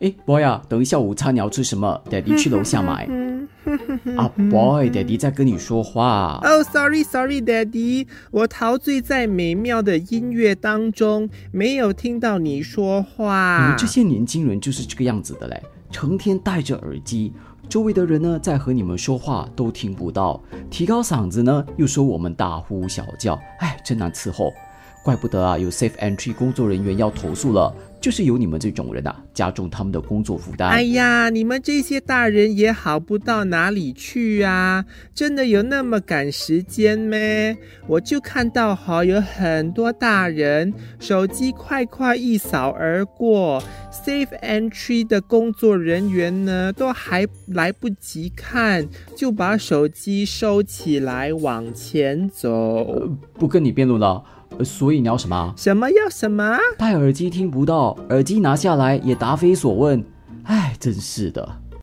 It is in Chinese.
哎，boy 啊，等一下午餐你要吃什么？Daddy 去楼下买。啊，boy，Daddy 在跟你说话。哦，sorry，sorry，Daddy，我陶醉在美妙的音乐当中，没有听到你说话。你们这些年轻人就是这个样子的嘞，成天戴着耳机，周围的人呢在和你们说话都听不到，提高嗓子呢又说我们大呼小叫，哎，真难伺候。怪不得啊，有 Safe Entry 工作人员要投诉了，就是有你们这种人啊，加重他们的工作负担。哎呀，你们这些大人也好不到哪里去啊！真的有那么赶时间吗？我就看到哈，有很多大人手机快快一扫而过，Safe Entry 的工作人员呢，都还来不及看，就把手机收起来往前走。不跟你辩论了。所以你要什么？什么要什么？戴耳机听不到，耳机拿下来也答非所问。哎，真是的。